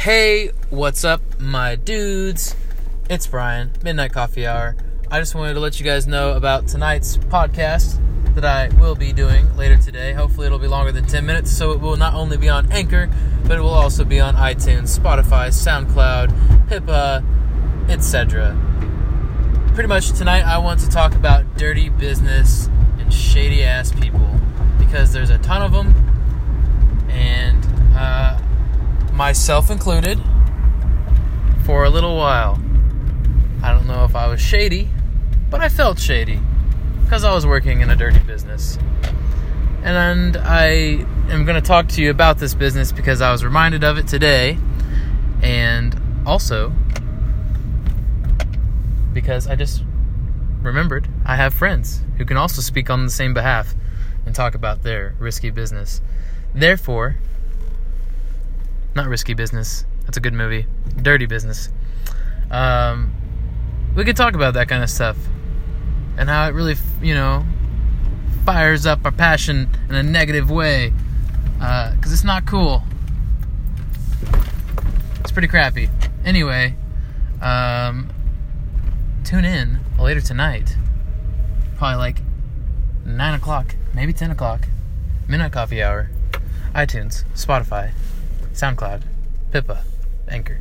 Hey, what's up, my dudes? It's Brian, Midnight Coffee Hour. I just wanted to let you guys know about tonight's podcast that I will be doing later today. Hopefully, it'll be longer than 10 minutes, so it will not only be on Anchor, but it will also be on iTunes, Spotify, SoundCloud, Pippa, etc. Pretty much tonight, I want to talk about dirty business and shady ass people because there's a ton of them, and uh, myself included, for a little while. I don't know if I was shady, but I felt shady because I was working in a dirty business. And I am going to talk to you about this business because I was reminded of it today, and also because I just remembered I have friends who can also speak on the same behalf and talk about their risky business. Therefore, not risky business. That's a good movie. Dirty business. Um, we could talk about that kind of stuff and how it really, you know, fires up our passion in a negative way because uh, it's not cool. It's pretty crappy. Anyway, um, tune in later tonight. Probably like 9 o'clock, maybe 10 o'clock. Midnight Coffee Hour. iTunes, Spotify, SoundCloud, Pippa, Anchor.